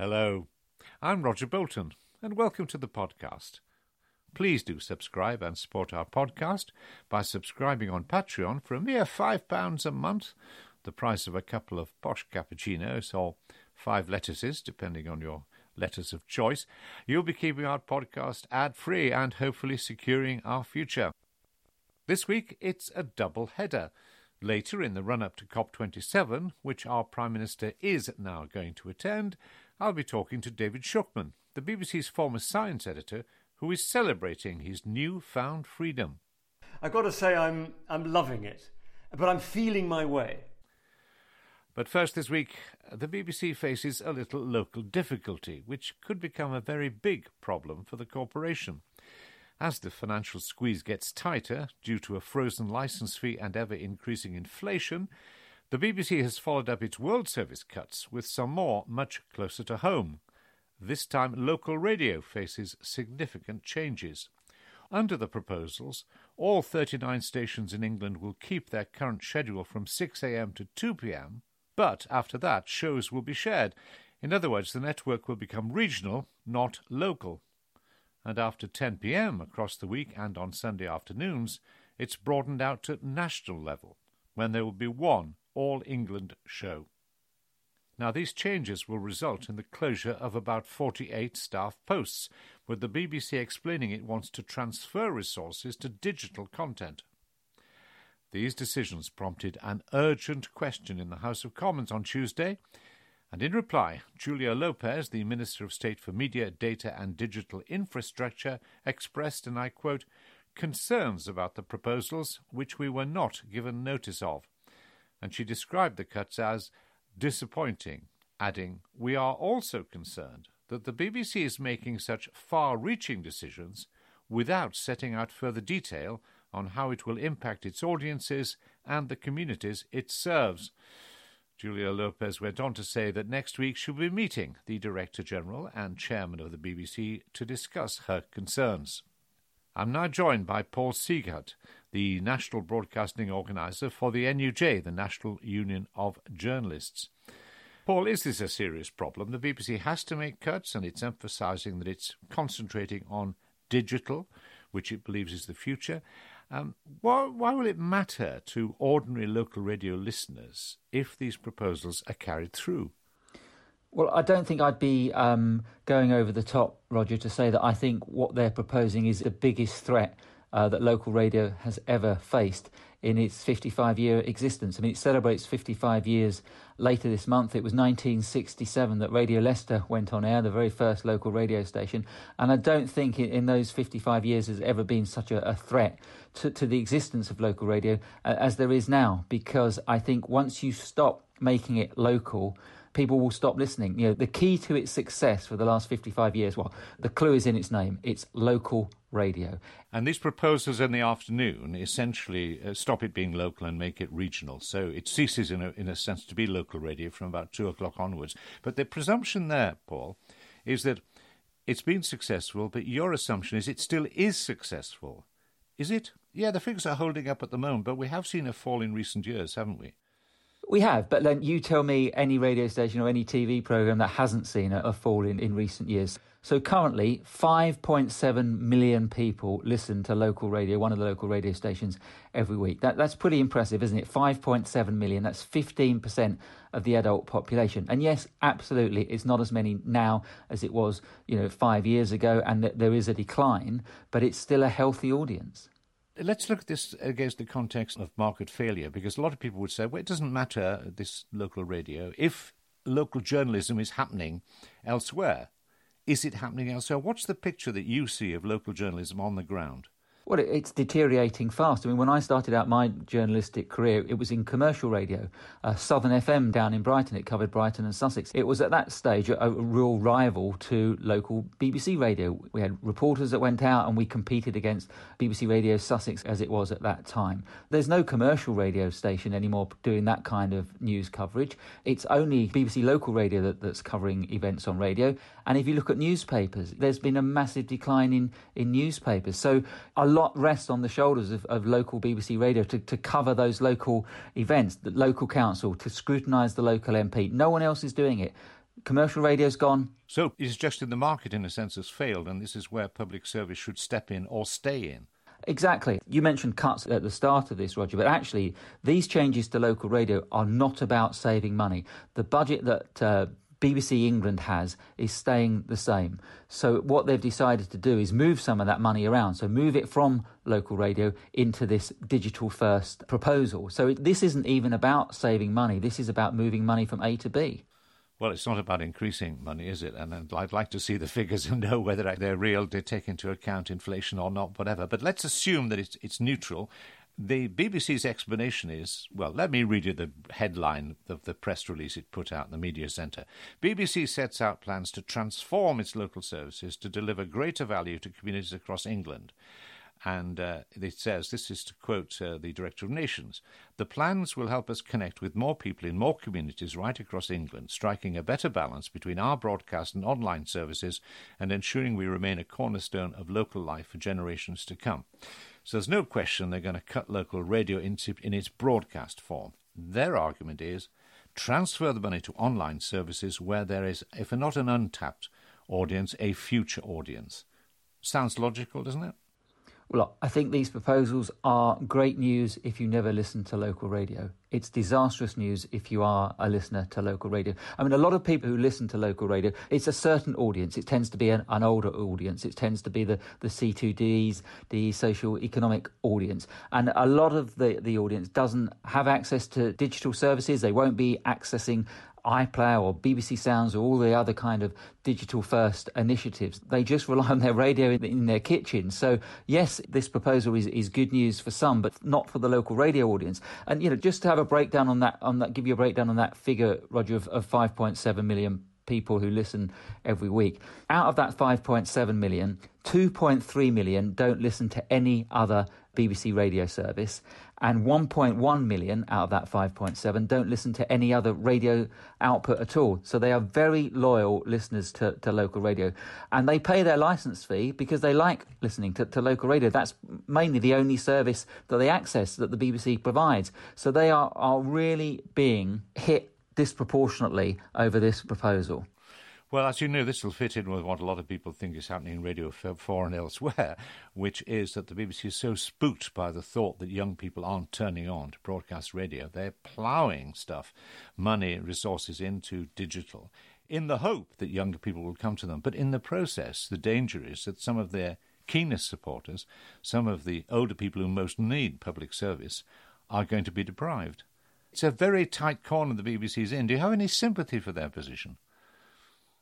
Hello, I'm Roger Bolton, and welcome to the podcast. Please do subscribe and support our podcast by subscribing on Patreon for a mere £5 a month, the price of a couple of posh cappuccinos or five lettuces, depending on your letters of choice. You'll be keeping our podcast ad free and hopefully securing our future. This week it's a double header. Later in the run up to COP27, which our Prime Minister is now going to attend, I'll be talking to David Shukman, the BBC's former science editor, who is celebrating his new found freedom. I've got to say, I'm, I'm loving it, but I'm feeling my way. But first this week, the BBC faces a little local difficulty, which could become a very big problem for the corporation. As the financial squeeze gets tighter due to a frozen licence fee and ever increasing inflation, the BBC has followed up its World Service cuts with some more much closer to home. This time, local radio faces significant changes. Under the proposals, all 39 stations in England will keep their current schedule from 6am to 2pm, but after that, shows will be shared. In other words, the network will become regional, not local. And after 10pm across the week and on Sunday afternoons, it's broadened out to national level, when there will be one all England show. Now, these changes will result in the closure of about 48 staff posts, with the BBC explaining it wants to transfer resources to digital content. These decisions prompted an urgent question in the House of Commons on Tuesday, and in reply, Julia Lopez, the Minister of State for Media, Data and Digital Infrastructure, expressed, and I quote, concerns about the proposals which we were not given notice of and she described the cuts as disappointing, adding, We are also concerned that the BBC is making such far reaching decisions without setting out further detail on how it will impact its audiences and the communities it serves. Julia Lopez went on to say that next week she'll be meeting the Director General and Chairman of the BBC to discuss her concerns. I'm now joined by Paul Siegert, the National Broadcasting Organiser for the NUJ, the National Union of Journalists. Paul, is this a serious problem? The BBC has to make cuts, and it's emphasising that it's concentrating on digital, which it believes is the future. Um, why, why will it matter to ordinary local radio listeners if these proposals are carried through? Well, I don't think I'd be um, going over the top, Roger, to say that I think what they're proposing is the biggest threat uh, that local radio has ever faced in its 55 year existence. I mean, it celebrates 55 years later this month. It was 1967 that Radio Leicester went on air, the very first local radio station. And I don't think in, in those 55 years has ever been such a, a threat to, to, the existence of local radio uh, as there is now, because I think once you stop making it local, people will stop listening. You know, the key to its success for the last 55 years, well, the clue is in its name. It's local radio. And these proposals in the afternoon essentially uh, stop it being local and make it regional. So it ceases, in a, in a sense, to be local radio from about two o'clock onwards. But the presumption there, Paul, is that it's been successful, but your assumption is it still is successful. Is it? Yeah, the figures are holding up at the moment, but we have seen a fall in recent years, haven't we? We have, but then you tell me any radio station or any TV program that hasn't seen a, a fall in, in recent years. So currently, 5.7 million people listen to local radio, one of the local radio stations, every week. That, that's pretty impressive, isn't it? 5.7 million. That's 15% of the adult population. And yes, absolutely, it's not as many now as it was, you know, five years ago, and th- there is a decline, but it's still a healthy audience. Let's look at this against the context of market failure, because a lot of people would say, well, it doesn't matter, this local radio, if local journalism is happening elsewhere. Is it happening elsewhere? What's the picture that you see of local journalism on the ground? Well, it's deteriorating fast. I mean, when I started out my journalistic career, it was in commercial radio. Uh, Southern FM down in Brighton, it covered Brighton and Sussex. It was at that stage a, a, real rival to local BBC radio. We had reporters that went out and we competed against BBC Radio Sussex as it was at that time. There's no commercial radio station anymore doing that kind of news coverage. It's only BBC local radio that, that's covering events on radio. And if you look at newspapers, there's been a massive decline in, in newspapers. So a lot rests on the shoulders of, of local BBC radio to, to cover those local events, the local council, to scrutinise the local MP. No one else is doing it. Commercial radio's gone. So it's just in the market, in a sense, has failed, and this is where public service should step in or stay in. Exactly. You mentioned cuts at the start of this, Roger, but actually, these changes to local radio are not about saving money. The budget that uh, BBC England has is staying the same. So, what they've decided to do is move some of that money around. So, move it from local radio into this digital first proposal. So, this isn't even about saving money, this is about moving money from A to B. Well, it's not about increasing money, is it? And I'd like to see the figures and know whether they're real, they take into account inflation or not, whatever. But let's assume that it's, it's neutral. The BBC's explanation is well, let me read you the headline of the press release it put out in the Media Centre. BBC sets out plans to transform its local services to deliver greater value to communities across England. And uh, it says this is to quote uh, the Director of Nations the plans will help us connect with more people in more communities right across England, striking a better balance between our broadcast and online services and ensuring we remain a cornerstone of local life for generations to come. So there's no question they're going to cut local radio in, in its broadcast form. Their argument is transfer the money to online services where there is, if not an untapped audience, a future audience. Sounds logical, doesn't it? Well, I think these proposals are great news if you never listen to local radio. It's disastrous news if you are a listener to local radio. I mean, a lot of people who listen to local radio, it's a certain audience. It tends to be an, an older audience. It tends to be the, the C2Ds, the social economic audience. And a lot of the, the audience doesn't have access to digital services. They won't be accessing iPlayer or BBC Sounds or all the other kind of digital first initiatives. They just rely on their radio in, in, their kitchen. So yes, this proposal is, is good news for some, but not for the local radio audience. And you know, just to have a breakdown on that, on that, give you a breakdown on that figure, Roger, of, of 5.7 million people who listen every week. Out of that 5.7 million, 2.3 million don't listen to any other BBC radio service, and 1.1 million out of that 5.7 don't listen to any other radio output at all. So they are very loyal listeners to, to local radio. And they pay their license fee because they like listening to, to local radio. That's mainly the only service that they access that the BBC provides. So they are, are really being hit disproportionately over this proposal. Well, as you know, this will fit in with what a lot of people think is happening in Radio 4 and elsewhere, which is that the BBC is so spooked by the thought that young people aren't turning on to broadcast radio. They're ploughing stuff, money, resources into digital in the hope that younger people will come to them. But in the process, the danger is that some of their keenest supporters, some of the older people who most need public service, are going to be deprived. It's a very tight corner the BBC's in. Do you have any sympathy for their position?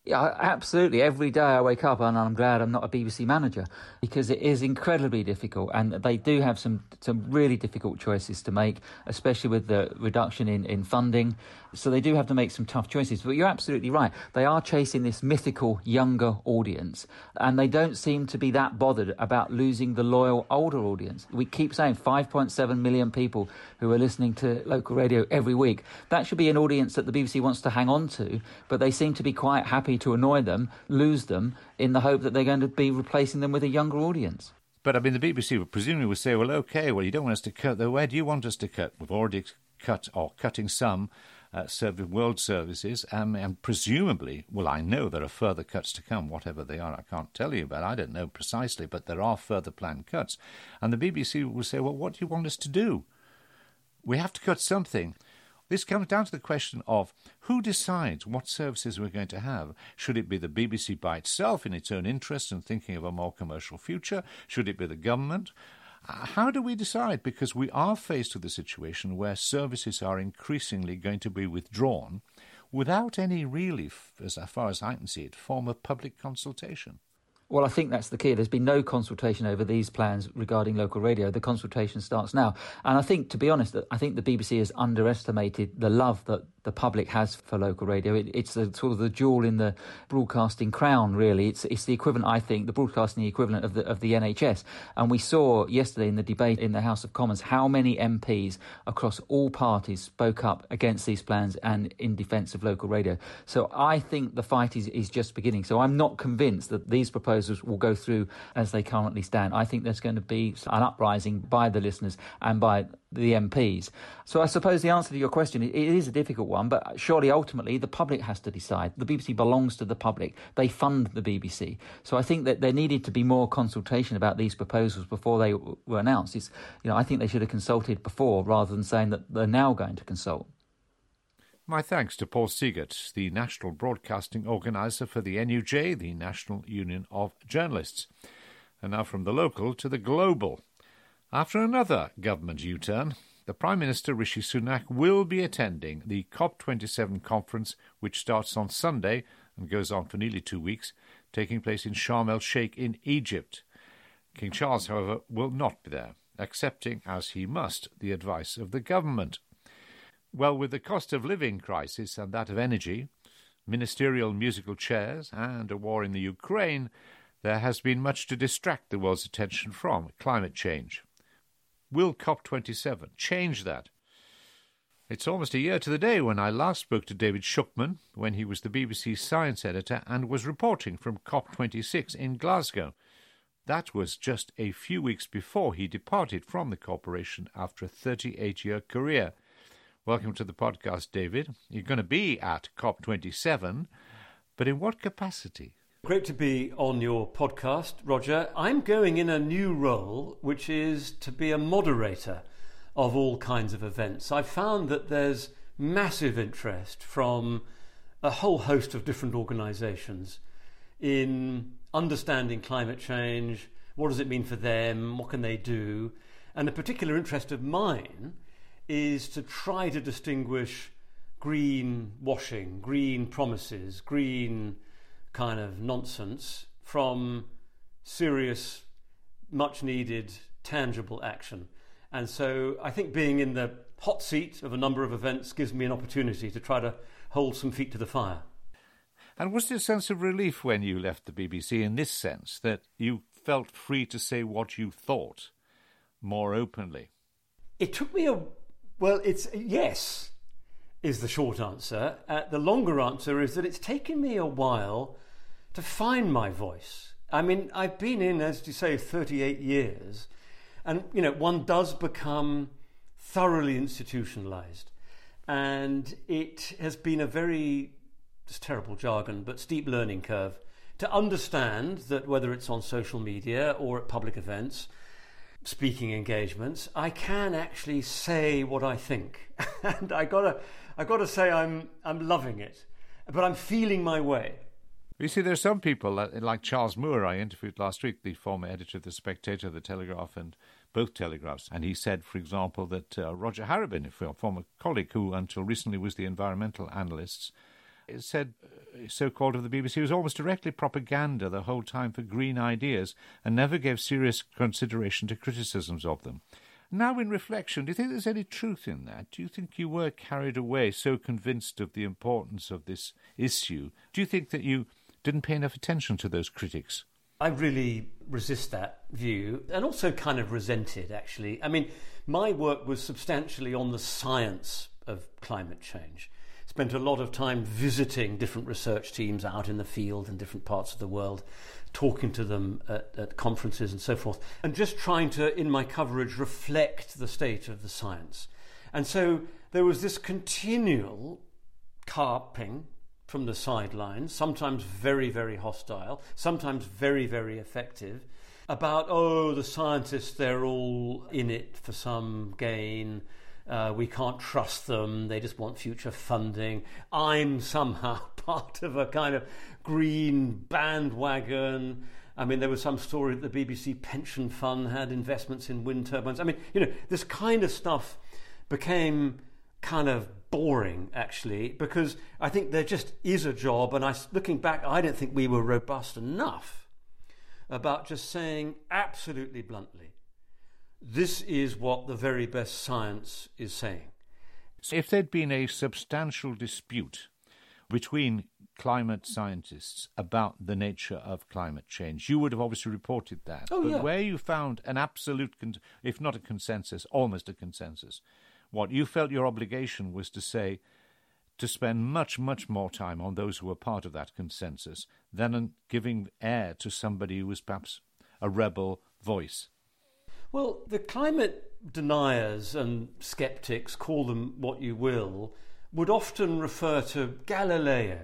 Yeah, absolutely. Every day I wake up and I'm glad I'm not a BBC manager because it is incredibly difficult and they do have some, some really difficult choices to make, especially with the reduction in, in funding. So they do have to make some tough choices. But you're absolutely right. They are chasing this mythical younger audience and they don't seem to be that bothered about losing the loyal older audience. We keep saying 5.7 million people who are listening to local radio every week. That should be an audience that the BBC wants to hang on to, but they seem to be quite happy to annoy them, lose them, in the hope that they're going to be replacing them with a younger audience. But I mean, the BBC presumably would say, well, okay, well, you don't want us to cut, though. Where do you want us to cut? We've already cut or cutting some uh, world services, um, and presumably, well, I know there are further cuts to come, whatever they are. I can't tell you, about, I don't know precisely. But there are further planned cuts, and the BBC will say, well, what do you want us to do? We have to cut something. This comes down to the question of who decides what services we're going to have. Should it be the BBC by itself in its own interest and thinking of a more commercial future? Should it be the government? Uh, how do we decide? Because we are faced with a situation where services are increasingly going to be withdrawn without any really, as far as I can see it, form of public consultation. Well, I think that's the key. There's been no consultation over these plans regarding local radio. The consultation starts now. And I think, to be honest, I think the BBC has underestimated the love that the public has for local radio. It, it's the, sort of the jewel in the broadcasting crown, really. It's, it's the equivalent, I think, the broadcasting equivalent of the, of the NHS. And we saw yesterday in the debate in the House of Commons how many MPs across all parties spoke up against these plans and in defence of local radio. So I think the fight is, is just beginning. So I'm not convinced that these proposals will go through as they currently stand. I think there's going to be an uprising by the listeners and by the MPs. So I suppose the answer to your question it is a difficult one. One, but surely ultimately the public has to decide. The BBC belongs to the public. They fund the BBC. So I think that there needed to be more consultation about these proposals before they were announced. It's, you know, I think they should have consulted before rather than saying that they're now going to consult. My thanks to Paul Siegert, the National Broadcasting Organiser for the NUJ, the National Union of Journalists. And now from the local to the global. After another government U turn, the Prime Minister Rishi Sunak will be attending the COP27 conference, which starts on Sunday and goes on for nearly two weeks, taking place in Sharm el Sheikh in Egypt. King Charles, however, will not be there, accepting, as he must, the advice of the government. Well, with the cost of living crisis and that of energy, ministerial musical chairs, and a war in the Ukraine, there has been much to distract the world's attention from climate change. Will COP27 change that? It's almost a year to the day when I last spoke to David Shukman when he was the BBC science editor and was reporting from COP26 in Glasgow. That was just a few weeks before he departed from the corporation after a 38 year career. Welcome to the podcast, David. You're going to be at COP27, but in what capacity? Great to be on your podcast, Roger. I'm going in a new role, which is to be a moderator of all kinds of events. I've found that there's massive interest from a whole host of different organizations in understanding climate change. What does it mean for them? What can they do? And a particular interest of mine is to try to distinguish green washing, green promises, green kind of nonsense from serious, much needed, tangible action. And so I think being in the hot seat of a number of events gives me an opportunity to try to hold some feet to the fire. And was there a sense of relief when you left the BBC in this sense that you felt free to say what you thought more openly? It took me a well, it's yes, is the short answer. Uh, the longer answer is that it's taken me a while to find my voice. I mean, I've been in, as you say, 38 years, and you know, one does become thoroughly institutionalized, and it has been a very, it's terrible jargon, but steep learning curve to understand that whether it's on social media or at public events speaking engagements, I can actually say what I think, and I gotta, I gotta say I'm, I'm loving it, but I'm feeling my way. You see, there's some people like Charles Moore, I interviewed last week, the former editor of The Spectator, The Telegraph, and both Telegraphs. And he said, for example, that uh, Roger Harrabin, a former colleague who until recently was the environmental analyst, said uh, so called of the BBC was almost directly propaganda the whole time for green ideas and never gave serious consideration to criticisms of them. Now, in reflection, do you think there's any truth in that? Do you think you were carried away, so convinced of the importance of this issue? Do you think that you didn't pay enough attention to those critics? I really resist that view and also kind of resent it, actually. I mean, my work was substantially on the science of climate change spent a lot of time visiting different research teams out in the field in different parts of the world, talking to them at, at conferences and so forth, and just trying to, in my coverage, reflect the state of the science. And so there was this continual carping from the sidelines, sometimes very, very hostile, sometimes very, very effective, about, oh, the scientists, they're all in it for some gain. Uh, we can't trust them. They just want future funding. I'm somehow part of a kind of green bandwagon. I mean, there was some story that the BBC pension fund had investments in wind turbines. I mean, you know, this kind of stuff became kind of boring, actually, because I think there just is a job. And I, looking back, I don't think we were robust enough about just saying absolutely bluntly this is what the very best science is saying. If there'd been a substantial dispute between climate scientists about the nature of climate change, you would have obviously reported that. Oh, but yeah. where you found an absolute, con- if not a consensus, almost a consensus, what you felt your obligation was to say, to spend much, much more time on those who were part of that consensus than on giving air to somebody who was perhaps a rebel voice. Well, the climate deniers and skeptics, call them what you will, would often refer to Galileo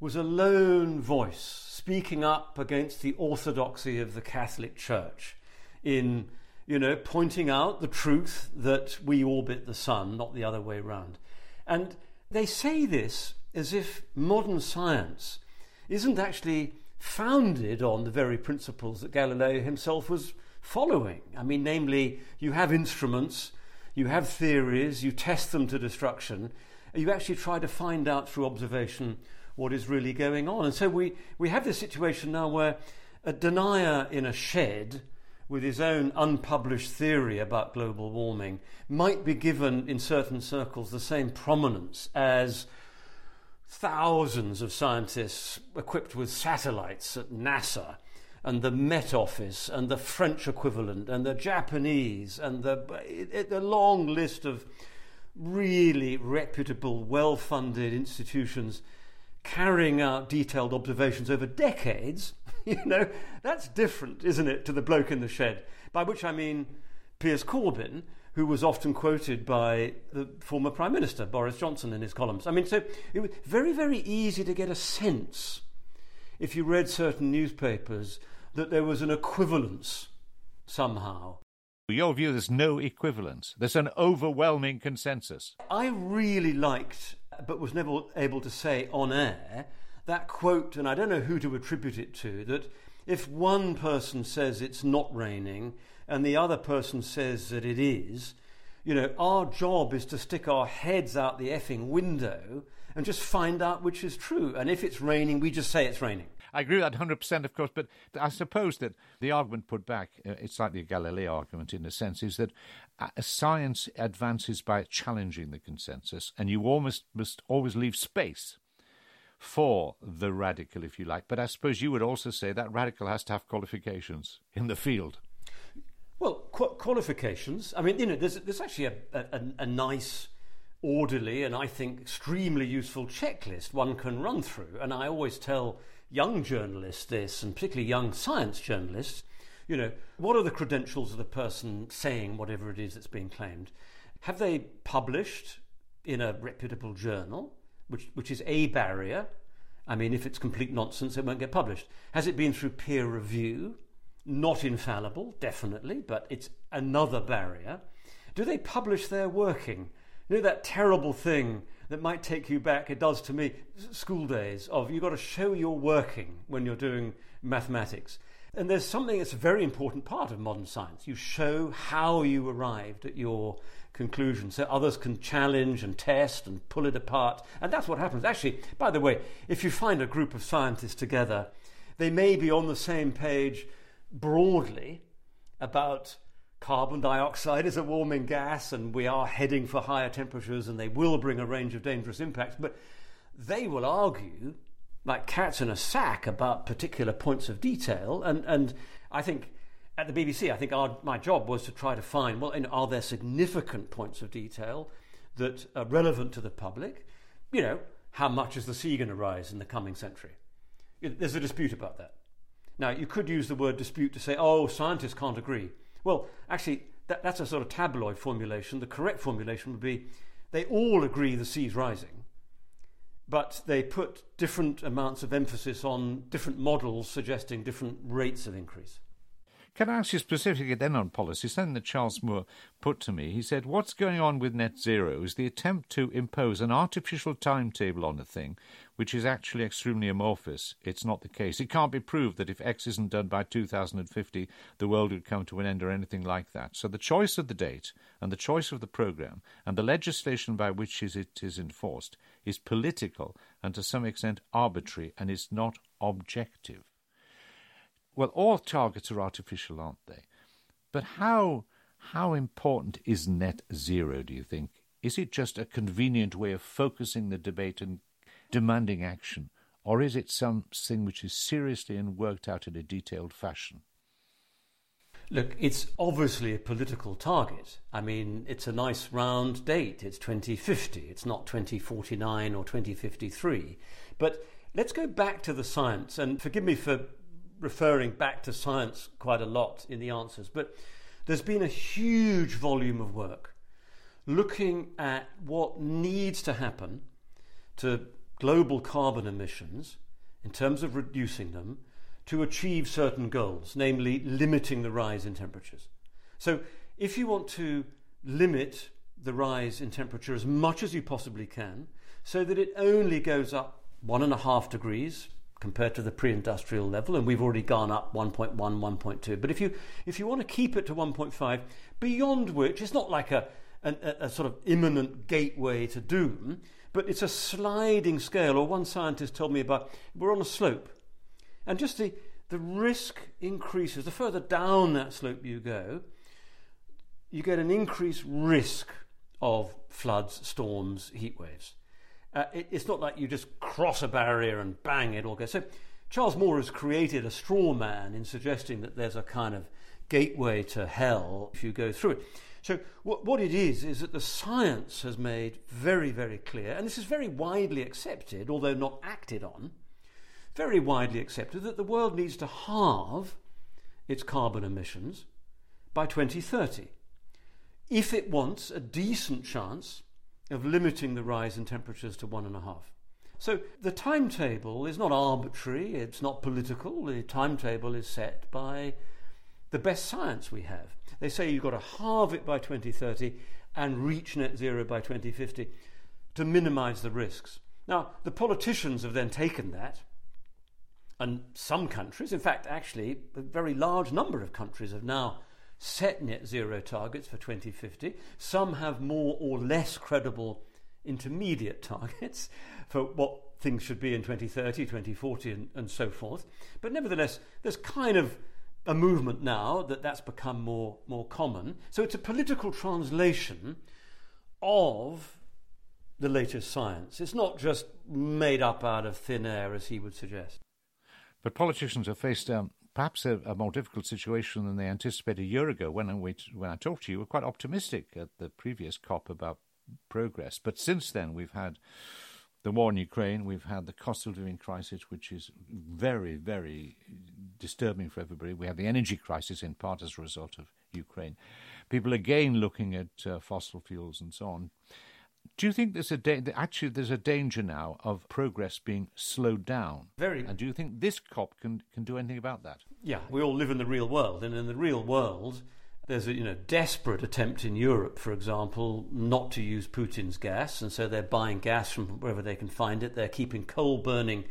was a lone voice speaking up against the orthodoxy of the Catholic Church in, you know, pointing out the truth that we orbit the sun, not the other way round. And they say this as if modern science isn't actually founded on the very principles that Galileo himself was following. I mean, namely, you have instruments, you have theories, you test them to destruction, you actually try to find out through observation what is really going on. And so we, we have this situation now where a denier in a shed with his own unpublished theory about global warming might be given in certain circles the same prominence as thousands of scientists equipped with satellites at NASA and the Met Office and the French equivalent and the Japanese and the, the long list of really reputable, well funded institutions carrying out detailed observations over decades, you know, that's different, isn't it, to the bloke in the shed? By which I mean Piers Corbyn, who was often quoted by the former Prime Minister, Boris Johnson, in his columns. I mean, so it was very, very easy to get a sense, if you read certain newspapers, that there was an equivalence somehow. Your view, there's no equivalence. There's an overwhelming consensus. I really liked but was never able to say on air that quote, and I don't know who to attribute it to, that if one person says it's not raining and the other person says that it is, you know, our job is to stick our heads out the effing window and just find out which is true. And if it's raining, we just say it's raining. I agree with that 100%, of course, but I suppose that the argument put back, uh, it's like the Galileo argument in a sense, is that uh, science advances by challenging the consensus, and you almost must always leave space for the radical, if you like. But I suppose you would also say that radical has to have qualifications in the field. Well, qu- qualifications. I mean, you know, there's, there's actually a, a, a nice orderly and I think extremely useful checklist one can run through. And I always tell young journalists this, and particularly young science journalists, you know, what are the credentials of the person saying whatever it is that's being claimed? Have they published in a reputable journal, which, which is a barrier? I mean, if it's complete nonsense, it won't get published. Has it been through peer review? Not infallible, definitely, but it's another barrier. Do they publish their working? You know that terrible thing that might take you back, it does to me, school days of you've got to show you're working when you're doing mathematics. And there's something that's a very important part of modern science. You show how you arrived at your conclusion so others can challenge and test and pull it apart. And that's what happens. Actually, by the way, if you find a group of scientists together, they may be on the same page broadly about carbon dioxide is a warming gas and we are heading for higher temperatures and they will bring a range of dangerous impacts. But they will argue like cats in a sack about particular points of detail. And, and I think at the BBC, I think our, my job was to try to find well, are there significant points of detail that are relevant to the public? You know, how much is the sea going to rise in the coming century? There's a dispute about that. Now, you could use the word dispute to say, oh, scientists can't agree. Well, actually, that, that's a sort of tabloid formulation. The correct formulation would be they all agree the sea's rising, but they put different amounts of emphasis on different models suggesting different rates of increase. Can I ask you specifically then on policy? Something that Charles Moore put to me. He said, What's going on with net zero is the attempt to impose an artificial timetable on a thing which is actually extremely amorphous. It's not the case. It can't be proved that if X isn't done by 2050, the world would come to an end or anything like that. So the choice of the date and the choice of the programme and the legislation by which it is enforced is political and to some extent arbitrary and is not objective. Well, all targets are artificial, aren't they? But how how important is net zero, do you think? Is it just a convenient way of focusing the debate and demanding action, or is it something which is seriously and worked out in a detailed fashion? Look, it's obviously a political target. I mean, it's a nice round date. It's 2050. It's not 2049 or 2053. But let's go back to the science. And forgive me for referring back to science quite a lot in the answers, but there's been a huge volume of work looking at what needs to happen to global carbon emissions in terms of reducing them to achieve certain goals, namely limiting the rise in temperatures. So, if you want to limit the rise in temperature as much as you possibly can, so that it only goes up one and a half degrees compared to the pre-industrial level, and we've already gone up 1.1, 1.2. But if you if you want to keep it to 1.5, beyond which it's not like a, a, a sort of imminent gateway to doom, but it's a sliding scale. Or one scientist told me about we're on a slope, and just the the risk increases. The further down that slope you go, you get an increased risk of floods, storms, heat waves. Uh, it, it's not like you just cross a barrier and bang, it all goes. So Charles Moore has created a straw man in suggesting that there's a kind of gateway to hell if you go through it. So what, what it is is that the science has made very, very clear, and this is very widely accepted, although not acted on, very widely accepted that the world needs to halve its carbon emissions by 2030 if it wants a decent chance of limiting the rise in temperatures to one and a half. So the timetable is not arbitrary, it's not political. The timetable is set by the best science we have. They say you've got to halve it by 2030 and reach net zero by 2050 to minimize the risks. Now, the politicians have then taken that, and some countries, in fact, actually, a very large number of countries have now set net zero targets for 2050. Some have more or less credible intermediate targets for what things should be in 2030, 2040, and, and so forth. But nevertheless, there's kind of a movement now that that's become more, more common. So it's a political translation of the latest science. It's not just made up out of thin air, as he would suggest. But politicians have faced um, perhaps a, a, more difficult situation than they anticipated a year ago. When I, when I talked to you, we were quite optimistic at the previous COP about progress. But since then, we've had the war in Ukraine, we've had the cost of living crisis, which is very, very disturbing for everybody. We have the energy crisis in part as a result of Ukraine. People again looking at uh, fossil fuels and so on. Do you think there's a da- actually there's a danger now of progress being slowed down? Very. And do you think this COP can can do anything about that? Yeah, we all live in the real world, and in the real world, there's a you know desperate attempt in Europe, for example, not to use Putin's gas, and so they're buying gas from wherever they can find it. They're keeping coal burning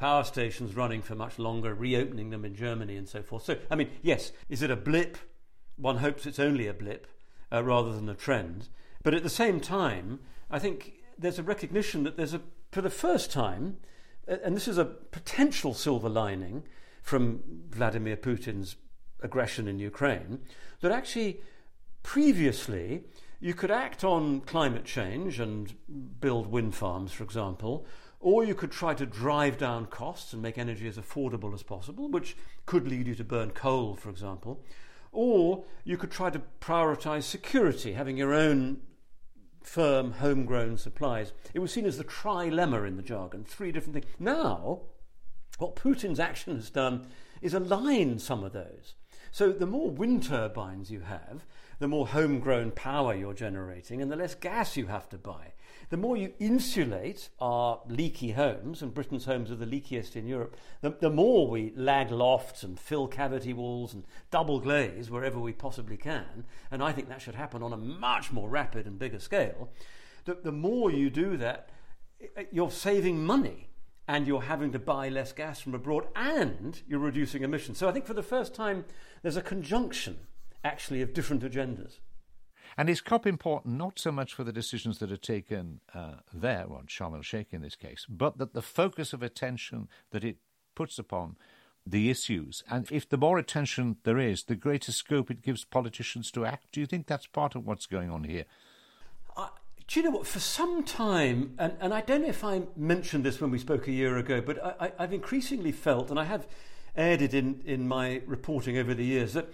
power stations running for much longer, reopening them in Germany and so forth. So, I mean, yes, is it a blip? One hopes it's only a blip uh, rather than a trend. But at the same time, I think there's a recognition that there's a, for the first time, and this is a potential silver lining from Vladimir Putin's aggression in Ukraine, that actually previously you could act on climate change and build wind farms, for example, or you could try to drive down costs and make energy as affordable as possible, which could lead you to burn coal, for example. Or you could try to prioritize security, having your own firm homegrown supplies. It was seen as the trilemma in the jargon, three different things. Now, what Putin's action has done is align some of those. So the more wind turbines you have, the more homegrown power you're generating and the less gas you have to buy. The more you insulate our leaky homes, and Britain's homes are the leakiest in Europe, the, the more we lag lofts and fill cavity walls and double glaze wherever we possibly can, and I think that should happen on a much more rapid and bigger scale, the, the more you do that, eh, eh, you're saving money and you're having to buy less gas from abroad and you're reducing emissions. So I think for the first time, there's a conjunction actually of different agendas. And is COP important not so much for the decisions that are taken uh, there, well, Sharm el Sheikh in this case, but that the focus of attention that it puts upon the issues, and if the more attention there is, the greater scope it gives politicians to act. Do you think that's part of what's going on here? Do you know what? For some time, and, and I don't know if I mentioned this when we spoke a year ago, but I, I've increasingly felt, and I have aired it in, in my reporting over the years, that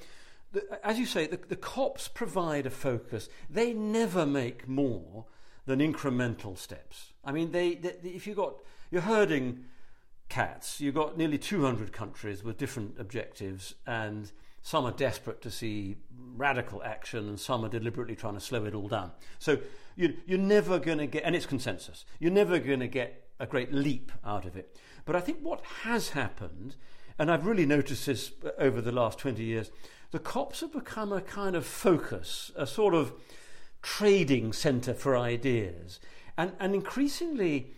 as you say, the, the COPs provide a focus. They never make more than incremental steps. I mean, they, they if you've got you're herding cats, you've got nearly 200 countries with different objectives and some are desperate to see radical action, and some are deliberately trying to slow it all down. So you, you're never going to get, and it's consensus, you're never going to get a great leap out of it. But I think what has happened, and I've really noticed this over the last 20 years, the COPs have become a kind of focus, a sort of trading centre for ideas. And, and increasingly,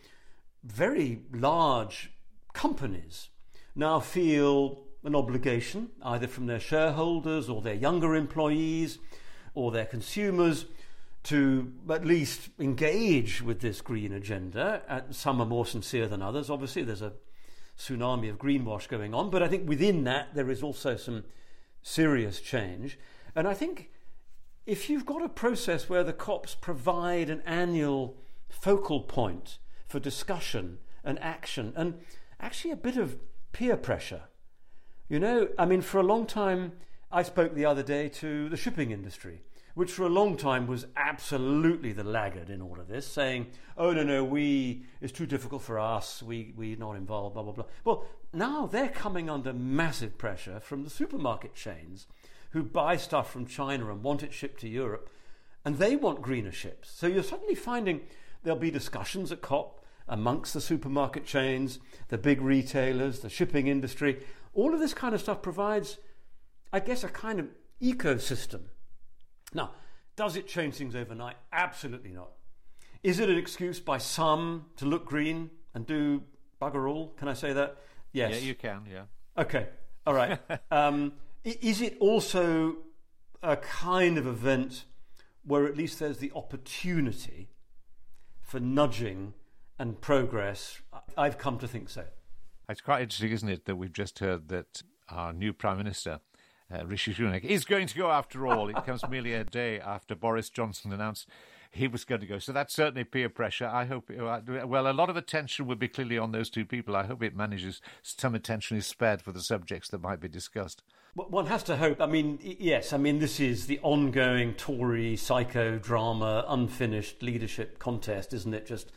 very large companies now feel an obligation, either from their shareholders or their younger employees or their consumers, to at least engage with this green agenda. Uh, some are more sincere than others. Obviously, there's a tsunami of greenwash going on, but I think within that there is also some serious change. And I think if you've got a process where the COPs provide an annual focal point for discussion and action and actually a bit of peer pressure. You know, I mean, for a long time, I spoke the other day to the shipping industry, which for a long time was absolutely the laggard in all of this, saying, oh, no, no, we, it's too difficult for us, we, we're not involved, blah, blah, blah. Well, now they're coming under massive pressure from the supermarket chains who buy stuff from China and want it shipped to Europe, and they want greener ships. So you're suddenly finding there'll be discussions at COP amongst the supermarket chains, the big retailers, the shipping industry. All of this kind of stuff provides, I guess, a kind of ecosystem. Now, does it change things overnight? Absolutely not. Is it an excuse by some to look green and do bugger all? Can I say that? Yes. Yeah, you can, yeah. Okay, all right. um, is it also a kind of event where at least there's the opportunity for nudging and progress? I've come to think so. It's quite interesting, isn't it, that we've just heard that our new Prime Minister, uh, Rishi Sunak, is going to go after all. it comes merely a day after Boris Johnson announced he was going to go. So that's certainly peer pressure. I hope, uh, well, a lot of attention will be clearly on those two people. I hope it manages, some attention is spared for the subjects that might be discussed. One has to hope. I mean, yes, I mean, this is the ongoing Tory psychodrama, unfinished leadership contest, isn't it? Just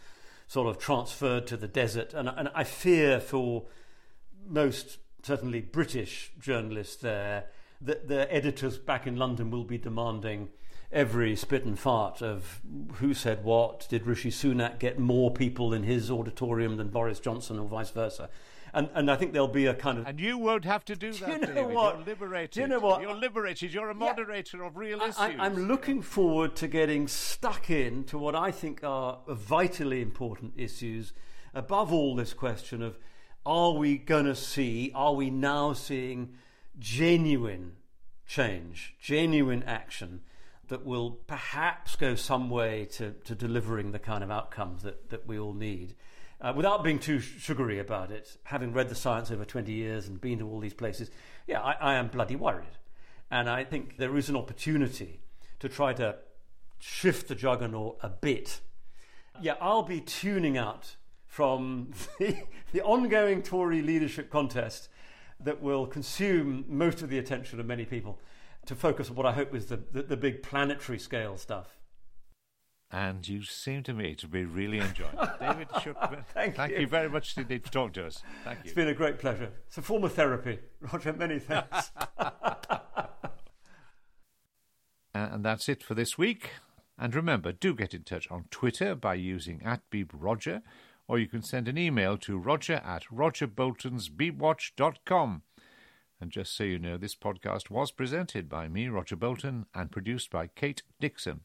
sort of transferred to the desert. And, and I fear for most, certainly British journalists there, that their editors back in London will be demanding every spit and fart of who said what. Did Rishi Sunak get more people in his auditorium than Boris Johnson, or vice versa? And, and I think there'll be a kind of. And you won't have to do, do that. You know David. what? You're liberated. Do you know what? You're liberated. You're a moderator yeah. of real issues. I, am looking forward to getting stuck in to what I think are vitally important issues. Above all, this question of are we going to see, are we now seeing genuine change, genuine action that will perhaps go some way to, to delivering the kind of outcomes that, that we all need? Uh, without being too sugary about it, having read the science over 20 years and been to all these places, yeah, I, I am bloody worried. And I think there is an opportunity to try to shift the juggernaut a bit. Yeah, I'll be tuning out from the, the ongoing Tory leadership contest that will consume most of the attention of many people to focus on what I hope is the, the, the big planetary scale stuff and you seem to me to be really enjoying it. David Shukman, thank, thank you. you. very much indeed for talking to us. Thank you. It's been a great pleasure. It's a form of therapy. Roger, many thanks. and that's it for this week. And remember, do get in touch on Twitter by using at BeebRoger, or you can send an email to roger at rogerboltonsbeebwatch.com. And just so you know, this podcast was presented by me, Roger Bolton, and produced by Kate Dixon.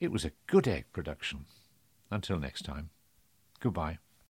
It was a good egg production. Until next time, goodbye.